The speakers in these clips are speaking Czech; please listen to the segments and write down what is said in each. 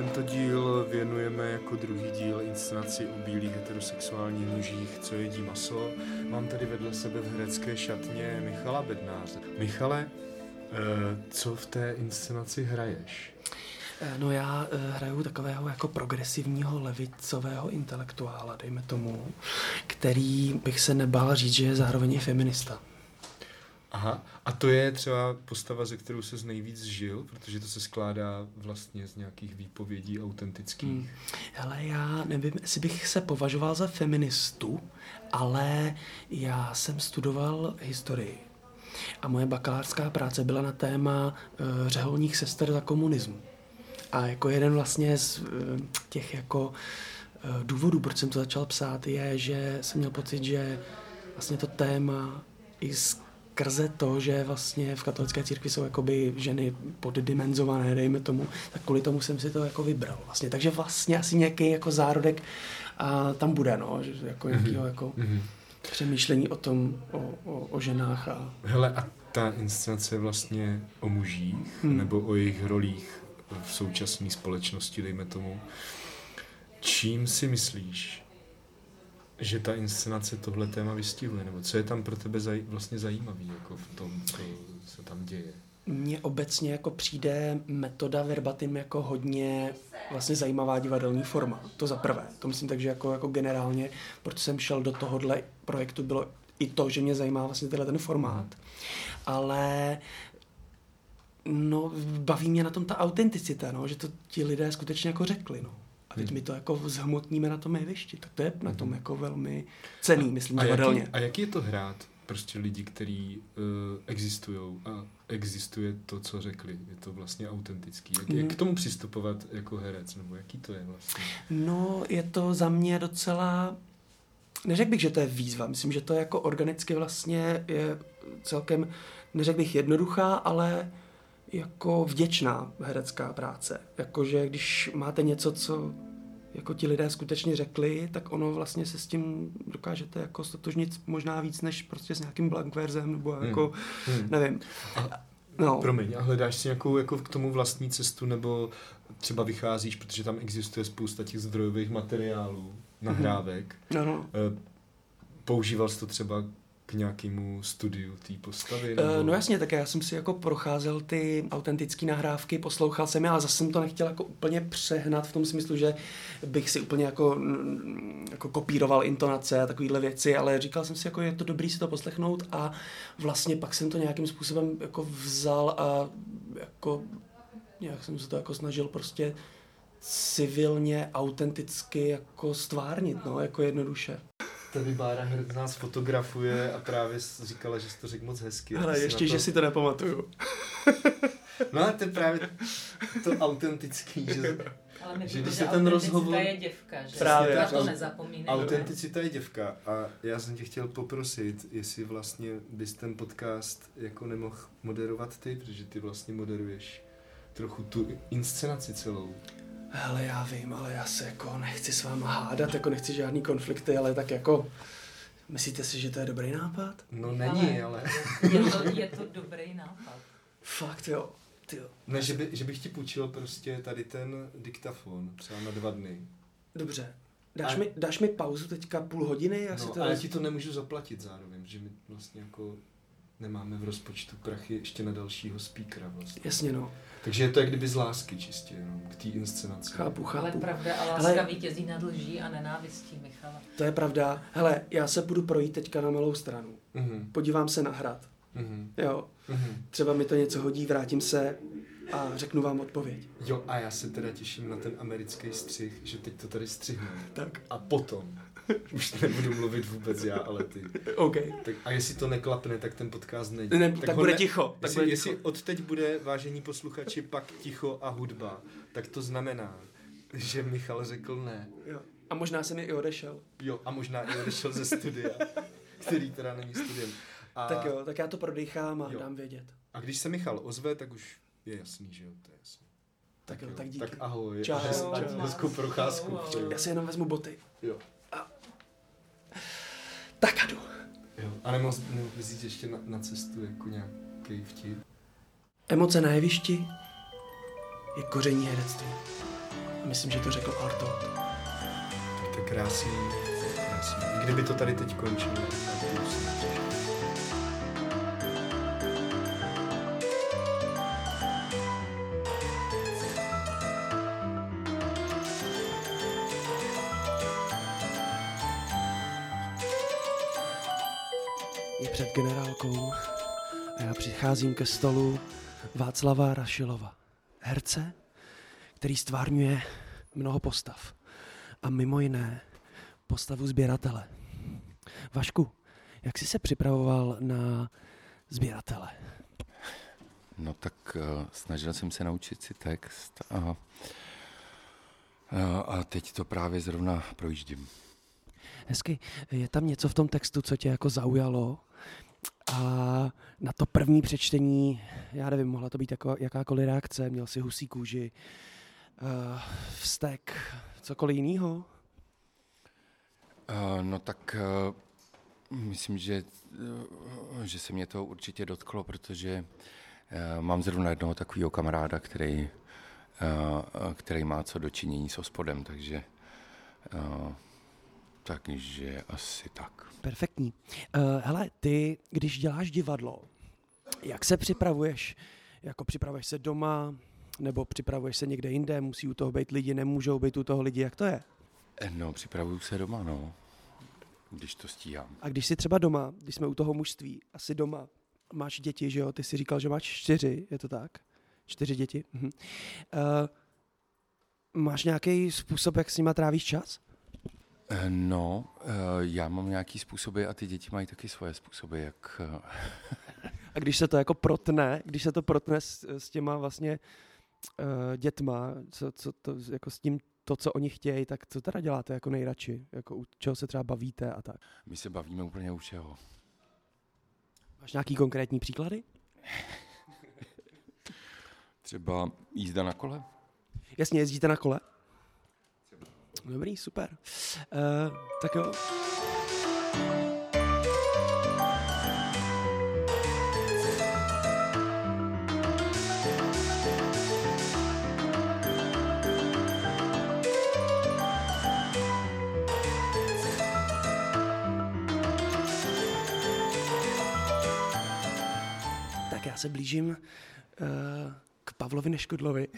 Tento díl věnujeme jako druhý díl inscenaci o bílých heterosexuálních mužích, co jedí maso. Mám tady vedle sebe v herecké šatně Michala Bednáře. Michale, eh, co v té inscenaci hraješ? Eh, no já uh, hraju takového jako progresivního levicového intelektuála, dejme tomu, který bych se nebál říct, že je zároveň i feminista. Aha, a to je třeba postava, ze kterou se nejvíc žil, protože to se skládá vlastně z nějakých výpovědí autentických. Hmm. Hele, já nevím, jestli bych se považoval za feministu, ale já jsem studoval historii. A moje bakalářská práce byla na téma uh, řeholních sester za komunismu. A jako jeden vlastně z uh, těch jako uh, důvodů, proč jsem to začal psát, je, že jsem měl pocit, že vlastně to téma i z skrze to, že vlastně v katolické církvi jsou jakoby ženy poddimenzované, dejme tomu, tak kvůli tomu jsem si to jako vybral vlastně. Takže vlastně asi nějaký jako zárodek a tam bude, no, že jako mm-hmm. nějakýho jako mm-hmm. přemýšlení o tom, o, o, o ženách a... Hele, a ta inscenace je vlastně o mužích, hmm. nebo o jejich rolích v současné společnosti, dejme tomu. Čím si myslíš, že ta inscenace tohle téma vystihuje, nebo co je tam pro tebe zaj, vlastně zajímavý jako v tom, co se tam děje? Mně obecně jako přijde metoda verbatim jako hodně vlastně zajímavá divadelní forma. To za prvé. To myslím tak, že jako, jako generálně, proč jsem šel do tohohle projektu, bylo i to, že mě zajímá vlastně tenhle ten formát. Ale no, baví mě na tom ta autenticita, no, že to ti lidé skutečně jako řekli. No. A teď hmm. my to jako zhmotníme na tom jevišti. Tak to je na tom hmm. jako velmi cený, myslím, a divadelně. Jaký, a jaký je to hrát prostě lidi, kteří uh, existují a existuje to, co řekli. Je to vlastně autentický. Jak, jak k tomu přistupovat jako herec, nebo jaký to je vlastně? No, je to za mě docela neřekl bych, že to je výzva. Myslím, že to je jako organicky vlastně je celkem, neřekl bych jednoduchá, ale jako vděčná herecká práce. Jakože když máte něco, co jako ti lidé skutečně řekli, tak ono vlastně se s tím dokážete jako stotožnit možná víc, než prostě s nějakým blankverzem, nebo hmm. jako, hmm. nevím. A, no. Promiň, a hledáš si nějakou jako k tomu vlastní cestu, nebo třeba vycházíš, protože tam existuje spousta těch zdrojových materiálů, nahrávek. Hmm. No, no. Eh, používal jsi to třeba k nějakému studiu té postavy? Eh, nebo... Uh, no jasně, tak já jsem si jako procházel ty autentické nahrávky, poslouchal jsem je, ale zase jsem to nechtěl jako úplně přehnat v tom smyslu, že bych si úplně jako, jako kopíroval intonace a takovéhle věci, ale říkal jsem si, jako je to dobrý si to poslechnout a vlastně pak jsem to nějakým způsobem jako vzal a jako nějak jsem se to jako snažil prostě civilně, autenticky jako stvárnit, no, jako jednoduše. Tady Bára hned nás fotografuje a právě říkala, že jsi to řekl moc hezky. Ale ještě, to... že si to nepamatuju. no a to je právě to autentický, že, ale my že když se ten rozhovor... je děvka, že právě, na to nezapomínej. Autenticita je děvka a já jsem tě chtěl poprosit, jestli vlastně bys ten podcast jako nemohl moderovat ty, protože ty vlastně moderuješ trochu tu inscenaci celou. Hele, já vím, ale já se jako nechci s váma hádat, jako nechci žádný konflikty, ale tak jako Myslíte si, že to je dobrý nápad? No není, ale... ale... je, to, je to dobrý nápad. Fakt jo. Tyjo. Ne, že, by, že bych ti půjčil prostě tady ten diktafon, třeba na dva dny. Dobře. Dáš, a... mi, dáš mi pauzu teďka půl hodiny? Já no, si to ale já ti to nemůžu zaplatit zároveň, že mi vlastně jako nemáme v rozpočtu prachy ještě na dalšího speakera vlastně. Jasně no. Takže je to jak kdyby z lásky čistě, jenom k té inscenaci. Chápu, chápu. Ale pravda a láska Hele, vítězí nad lží a nenávistí, Michala. To je pravda. Hele, já se budu projít teďka na malou stranu. Mm-hmm. Podívám se na hrad. Mm-hmm. Jo. Mm-hmm. Třeba mi to něco hodí, vrátím se a řeknu vám odpověď. Jo, a já se teda těším na ten americký střih, že teď to tady střihnu. Tak. A potom už nebudu mluvit vůbec já, ale ty. OK. Tak, a jestli to neklapne, tak ten podcast nejde. Ne, tak, tak bude ne, ticho. Tak jestli, bude jestli ticho. od teď bude, vážení posluchači, pak ticho a hudba, tak to znamená, že Michal řekl ne. Jo. A možná jsem mi i odešel. Jo, a možná i odešel ze studia, který teda není studiem. A... Tak jo, tak já to prodechám a jo. dám vědět. A když se Michal ozve, tak už je jasný, že jo, to je jasný. Tak, tak jo, tak díky. Tak ahoj. Čau. Čau. Hezkou procházku. Já si jenom vezmu boty. Jo. Tak a jdu. Jo. A nemohl, jít ještě na, na cestu jako nějaký vtip? Emoce na jevišti je koření herectví. Myslím, že to řekl Arto. Tak to krásný, krásný. Kdyby to tady teď končilo, přicházím ke stolu Václava Rašilova, herce, který stvárňuje mnoho postav. A mimo jiné postavu sběratele. Vašku, jak jsi se připravoval na sběratele? No tak uh, snažil jsem se naučit si text a, uh, a teď to právě zrovna projíždím. Hezky. Je tam něco v tom textu, co tě jako zaujalo? A na to první přečtení, já nevím, mohla to být jako jakákoliv reakce, měl si husí kůži, uh, vztek, cokoliv jiného? Uh, no tak uh, myslím, že, uh, že se mě to určitě dotklo, protože uh, mám zrovna jednoho takového kamaráda, který, uh, který má co dočinění s ospodem, takže uh, takže asi tak. Perfektní. Uh, hele, ty, když děláš divadlo, jak se připravuješ? Jako připravuješ se doma, nebo připravuješ se někde jinde, musí u toho být lidi, nemůžou být u toho lidi, jak to je? No, připravuju se doma, no, když to stíhám. A když jsi třeba doma, když jsme u toho mužství, asi doma, máš děti, že jo, ty jsi říkal, že máš čtyři, je to tak? Čtyři děti. Mhm. Uh, máš nějaký způsob, jak s nima trávíš čas? Eh, no, eh, já mám nějaký způsoby a ty děti mají taky svoje způsoby, jak... a když se to jako protne, když se to protne s, s těma vlastně uh, dětma, co, co to, jako s tím to, co oni chtějí, tak co teda děláte jako nejradši? Jako u čeho se třeba bavíte a tak? My se bavíme úplně u všeho. Máš nějaký konkrétní příklady? Třeba jízda na kole? Jasně, jezdíte na kole? Dobrý, super. Uh, tak jo. Tak já se blížím uh, k Pavlovi Neškodlovi.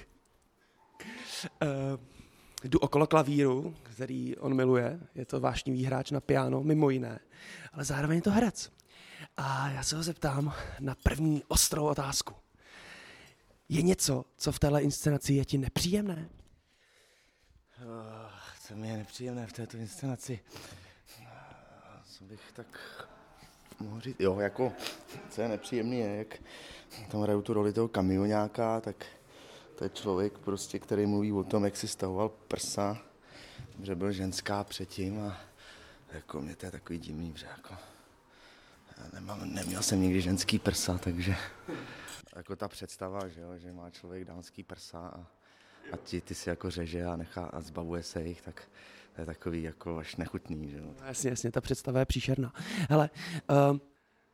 Uh, jdu okolo klavíru, který on miluje, je to vášnivý hráč na piano, mimo jiné, ale zároveň je to herec. A já se ho zeptám na první ostrou otázku. Je něco, co v téhle inscenaci je ti nepříjemné? Oh, co mi je nepříjemné v této inscenaci? Co bych tak mohl říct? Jo, jako, co je nepříjemné je, jak tam hraju tu roli toho kamionáka, tak to je člověk prostě, který mluví o tom, jak si stavoval prsa, že byl ženská předtím a jako mě to je takový divný, že jako nemám, neměl jsem nikdy ženský prsa, takže jako ta představa, že, jo, že má člověk dánský prsa a, a ti, ty si jako řeže a nechá a zbavuje se jich, tak to je takový jako až nechutný. Že jo. Jasně, jasně, ta představa je příšerná. Hele, uh,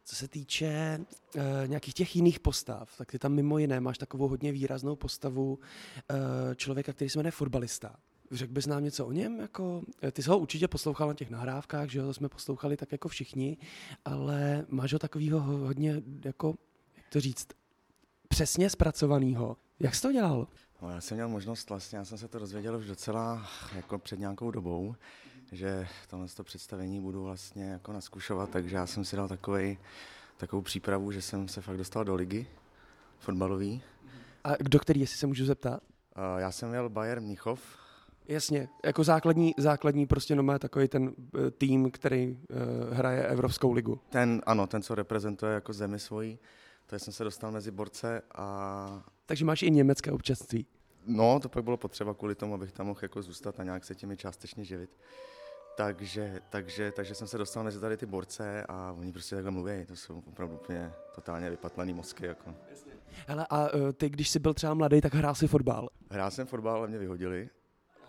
co se týče uh, nějakých těch jiných postav, tak ty tam mimo jiné máš takovou hodně výraznou postavu uh, člověka, který se jmenuje fotbalista. Řekl bys nám něco o něm? Jako, ty jsi ho určitě poslouchal na těch nahrávkách, že ho jsme poslouchali tak jako všichni, ale máš ho takového hodně, jako, jak to říct, přesně zpracovaného. Jak jsi to dělal? No, já jsem měl možnost, vlastně, já jsem se to dozvěděl už docela jako před nějakou dobou, že tohle to představení budu vlastně jako naskušovat, takže já jsem si dal takovej, takovou přípravu, že jsem se fakt dostal do ligy fotbalový. A do který, jestli se můžu zeptat? Uh, já jsem měl Bayern Mnichov. Jasně, jako základní, základní prostě no takový ten uh, tým, který uh, hraje Evropskou ligu. Ten, ano, ten, co reprezentuje jako zemi svojí. To jsem se dostal mezi borce a... Takže máš i německé občanství. No, to pak bylo potřeba kvůli tomu, abych tam mohl jako zůstat a nějak se těmi částečně živit. Takže, takže, takže jsem se dostal mezi tady ty borce a oni prostě takhle mluví. To jsou opravdu úplně totálně vypatlaný mozky. Jako. Hele, a uh, ty, když jsi byl třeba mladý, tak hrál si fotbal? Hrál jsem fotbal, ale mě vyhodili.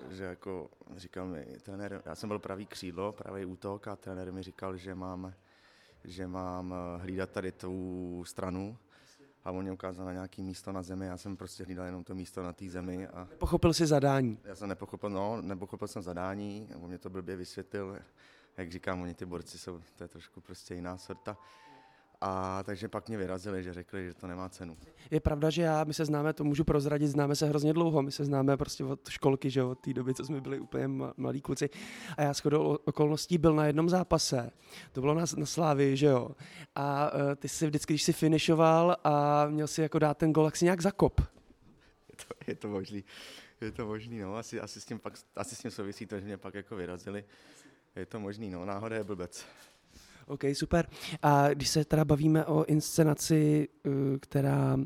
Že jako říkal mi trenér, já jsem byl pravý křídlo, pravý útok a trenér mi říkal, že mám, že mám hlídat tady tu stranu a on mě ukázal na nějaký místo na zemi, já jsem prostě hlídal jenom to místo na té zemi. A Pochopil si zadání? Já jsem nepochopil, no, nepochopil jsem zadání, on mě to blbě vysvětlil, jak říkám, oni ty borci jsou, to je trošku prostě jiná sorta. A takže pak mě vyrazili, že řekli, že to nemá cenu. Je pravda, že já, my se známe, to můžu prozradit, známe se hrozně dlouho, my se známe prostě od školky, že od té doby, co jsme byli úplně mladí kluci. A já shodou okolností byl na jednom zápase, to bylo na, na Slávy, že jo. A uh, ty si vždycky, když si finišoval a měl si jako dát ten gol, jak si nějak zakop. Je to, je to možný, je to možný, no, asi, asi, s tím pak, asi s tím souvisí to, že mě pak jako vyrazili. Je to možný, no, náhoda je blbec. OK, super. A když se teda bavíme o inscenaci, eh, která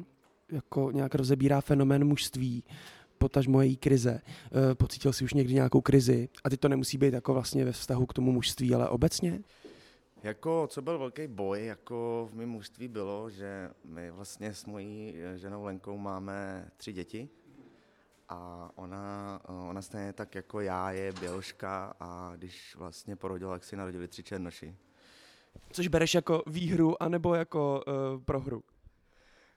jako nějak rozebírá fenomén mužství, potažmo její krize. Eh, pocítil jsi už někdy nějakou krizi? A teď to nemusí být jako vlastně ve vztahu k tomu mužství, ale obecně? Jako, co byl velký boj, jako v mém mužství bylo, že my vlastně s mojí ženou Lenkou máme tři děti a ona, ona stejně tak jako já je běložka a když vlastně porodila, tak si narodili tři černoši. Což bereš jako výhru, anebo jako uh, prohru?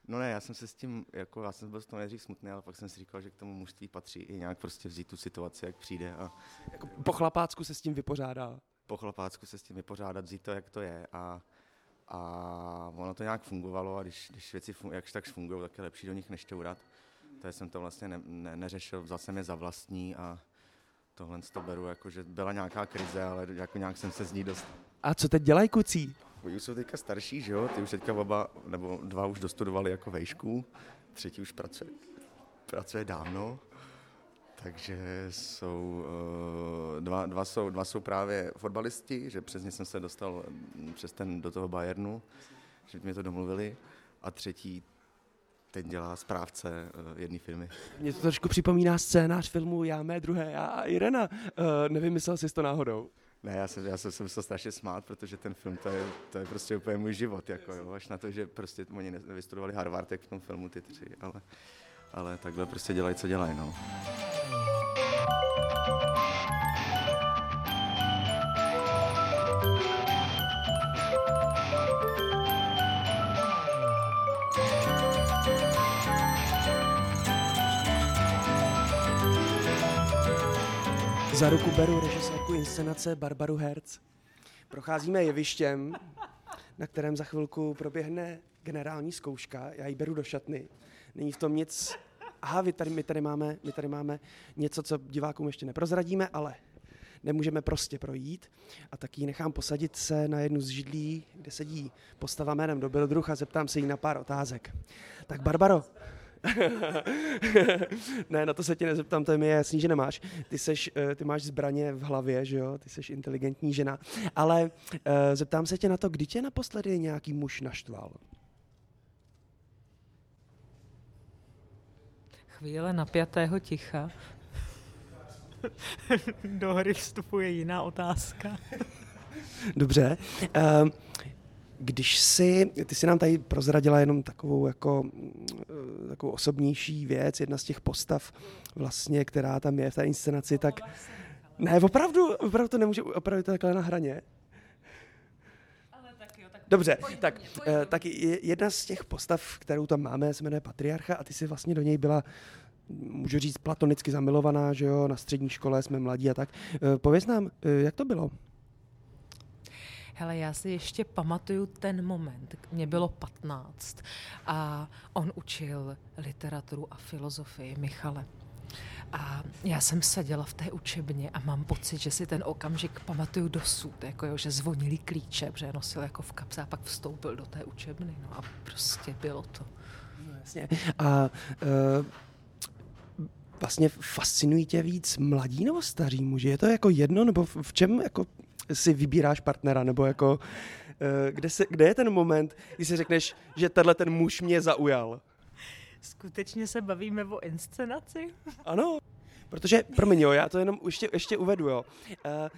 No ne, já jsem se s tím, jako já jsem byl z toho nejdřív smutný, ale pak jsem si říkal, že k tomu mužství patří i nějak prostě vzít tu situaci, jak přijde. A... Jako po chlapácku se s tím vypořádá? Po chlapácku se s tím vypořádat, vzít to, jak to je a, a ono to nějak fungovalo a když, když věci fun, jakž tak fungují, tak je lepší do nich nešťourat. To jsem to vlastně ne, ne, neřešil, vzal jsem je za vlastní a tohle to beru jako, že byla nějaká krize, ale jako nějak jsem se z ní dostal. A co teď dělají kucí? Oni už jsou teďka starší, že jo? Ty už teďka oba, nebo dva už dostudovali jako vejšku, třetí už pracuje, pracuje dávno. Takže jsou, uh, dva, dva, jsou, dva jsou právě fotbalisti, že přesně jsem se dostal mm, přes ten do toho Bayernu, že mě to domluvili. A třetí teď dělá správce uh, jedné firmy. Mě to trošku připomíná scénář filmu Já, mé druhé, já a Irena. Uh, nevymyslel jsi to náhodou? Ne, já jsem, já jsem se musel strašně smát, protože ten film, to je, to je prostě úplně můj život, jako jo, až na to, že prostě oni nevystudovali Harvard, jak v tom filmu ty tři, ale, ale takhle prostě dělají, co dělají, no. Za ruku beru režisérku inscenace Barbaru Herz. Procházíme jevištěm, na kterém za chvilku proběhne generální zkouška. Já ji beru do šatny. Není v tom nic... Aha, my tady, my tady, máme, my tady máme něco, co divákům ještě neprozradíme, ale nemůžeme prostě projít. A tak ji nechám posadit se na jednu z židlí, kde sedí postava jménem Dobrodruh a zeptám se jí na pár otázek. Tak Barbaro, ne, na to se tě nezeptám, to je mi jasný, že nemáš. Ty, seš, eh, ty máš zbraně v hlavě, že jo, ty seš inteligentní žena. Ale uh, zeptám se tě na to, kdy tě naposledy nějaký muž naštval? Chvíle napjatého ticha. Do hry vstupuje jiná otázka. Dobře. Uh, když si, ty si nám tady prozradila jenom takovou jako eh, takovou osobnější věc, jedna z těch postav vlastně, která tam je v té inscenaci, tak ne, opravdu, opravdu to nemůže opravdu to takhle na hraně. Dobře, tak, uh, tak jedna z těch postav, kterou tam máme, se jmenuje Patriarcha a ty si vlastně do něj byla můžu říct, platonicky zamilovaná, že jo, na střední škole jsme mladí a tak. Uh, pověz nám, uh, jak to bylo? Hele, já si ještě pamatuju ten moment, mě bylo 15 a on učil literaturu a filozofii Michale. A já jsem seděla v té učebně a mám pocit, že si ten okamžik pamatuju dosud, jako jo, že zvonili klíče, protože nosil jako v kapse a pak vstoupil do té učebny. No a prostě bylo to. No, jasně. A uh, vlastně fascinují tě víc mladí nebo staří muži? Je to jako jedno, nebo v čem jako si vybíráš partnera, nebo jako, eh, kde, se, kde je ten moment, kdy si řekneš, že tenhle ten muž mě zaujal? Skutečně se bavíme o inscenaci? Ano, protože, promiň jo, já to jenom ještě, ještě uvedu, jo. Uh,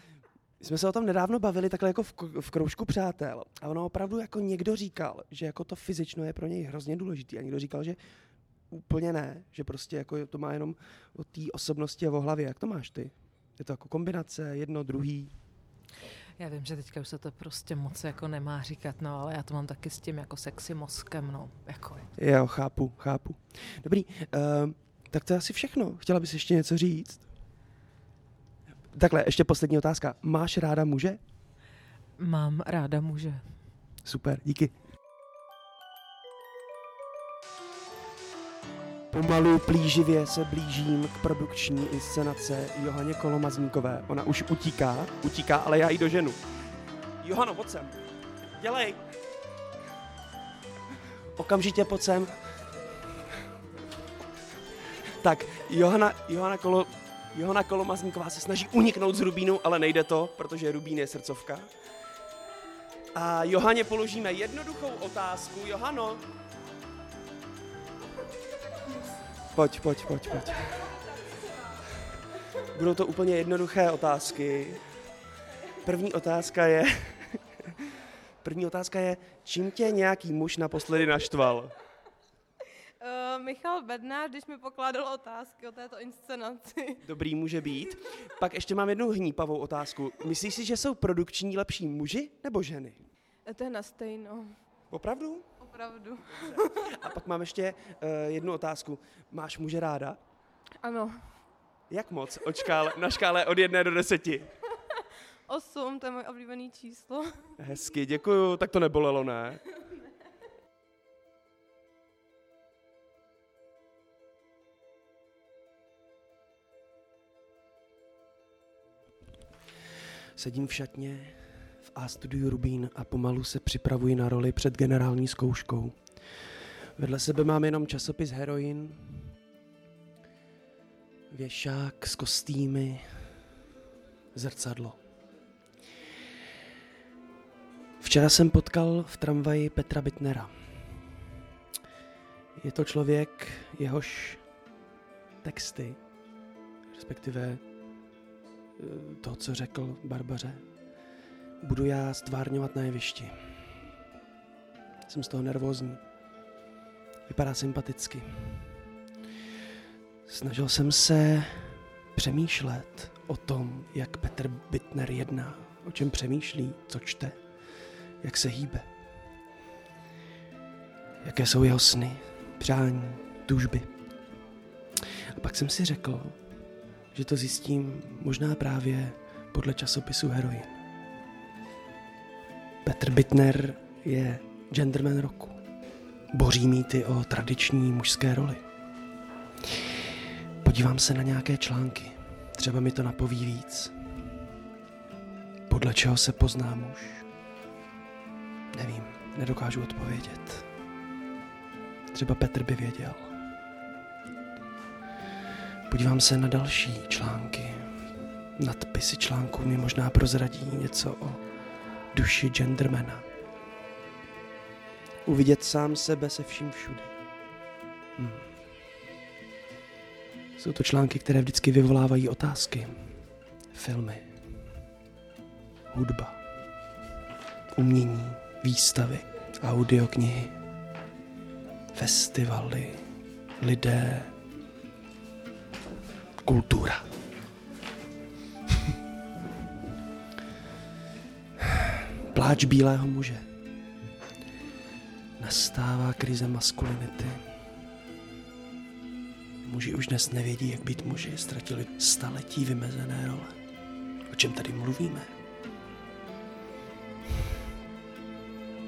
jsme se o tom nedávno bavili takhle jako v, v kroužku přátel a ono opravdu jako někdo říkal, že jako to fyzično je pro něj hrozně důležitý a někdo říkal, že úplně ne, že prostě jako to má jenom o té osobnosti a o hlavě. Jak to máš ty? Je to jako kombinace, jedno, druhý? Já vím, že teďka už se to prostě moc jako nemá říkat, no, ale já to mám taky s tím jako sexy mozkem, no, jako je. Jo, chápu, chápu. Dobrý, uh, tak to je asi všechno. Chtěla bys ještě něco říct? Takhle, ještě poslední otázka. Máš ráda muže? Mám ráda muže. Super, díky. Pomalu plíživě se blížím k produkční inscenace Johaně Kolomazníkové. Ona už utíká, utíká, ale já do ženu. Johano, pojď sem. Dělej. Okamžitě pojď sem. Tak, Johana, Johana, Kolo, Johana Kolomazníková se snaží uniknout z Rubínu, ale nejde to, protože Rubín je srdcovka. A Johaně položíme jednoduchou otázku. Johano, Pojď, pojď, pojď, pojď. Budou to úplně jednoduché otázky. První otázka je... První otázka je, čím tě nějaký muž naposledy naštval? Uh, Michal Bednář, když mi pokládal otázky o této inscenaci. Dobrý může být. Pak ještě mám jednu hnípavou otázku. Myslíš si, že jsou produkční lepší muži nebo ženy? Eh, to je na stejno. Opravdu? Opravdu. A pak mám ještě uh, jednu otázku. Máš muže ráda? Ano. Jak moc? Od škále, na škále od jedné do deseti? Osm, to je můj oblíbený číslo. Hezky, děkuju. Tak to nebolelo, ne? Sedím v šatně, a studiu Rubín a pomalu se připravuji na roli před generální zkouškou. Vedle sebe mám jenom časopis Heroin, věšák s kostýmy, zrcadlo. Včera jsem potkal v tramvaji Petra Bitnera. Je to člověk, jehož texty, respektive eh, to, co řekl Barbaře, budu já stvárňovat na jevišti. Jsem z toho nervózní. Vypadá sympaticky. Snažil jsem se přemýšlet o tom, jak Petr Bittner jedná, o čem přemýšlí, co čte, jak se hýbe. Jaké jsou jeho sny, přání, tužby. A pak jsem si řekl, že to zjistím možná právě podle časopisu Heroin. Petr Bittner je genderman roku. Boří mýty o tradiční mužské roli. Podívám se na nějaké články. Třeba mi to napoví víc. Podle čeho se pozná muž? Nevím, nedokážu odpovědět. Třeba Petr by věděl. Podívám se na další články. Nadpisy článků mi možná prozradí něco o duši gendermana. Uvidět sám sebe se vším všude. Hmm. Jsou to články, které vždycky vyvolávají otázky. Filmy, hudba, umění, výstavy, audioknihy, festivaly, lidé, kultura. Pláč bílého muže. Nastává krize maskulinity. Muži už dnes nevědí, jak být muži, ztratili staletí vymezené role. O čem tady mluvíme?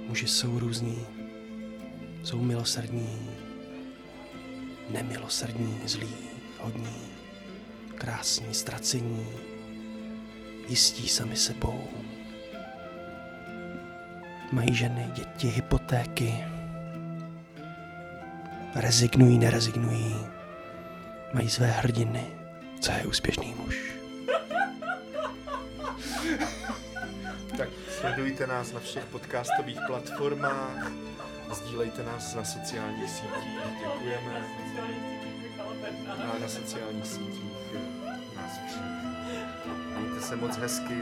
Muži jsou různí, jsou milosrdní, nemilosrdní, zlí, hodní, krásní, ztracení, jistí sami sebou, Mají ženy, děti, hypotéky. Rezignují, nerezignují. Mají své hrdiny. Co je úspěšný muž? Tak sledujte nás na všech podcastových platformách, sdílejte nás na sociálních sítích, děkujeme. A na sociálních sítích nás. Mějte se moc hezky,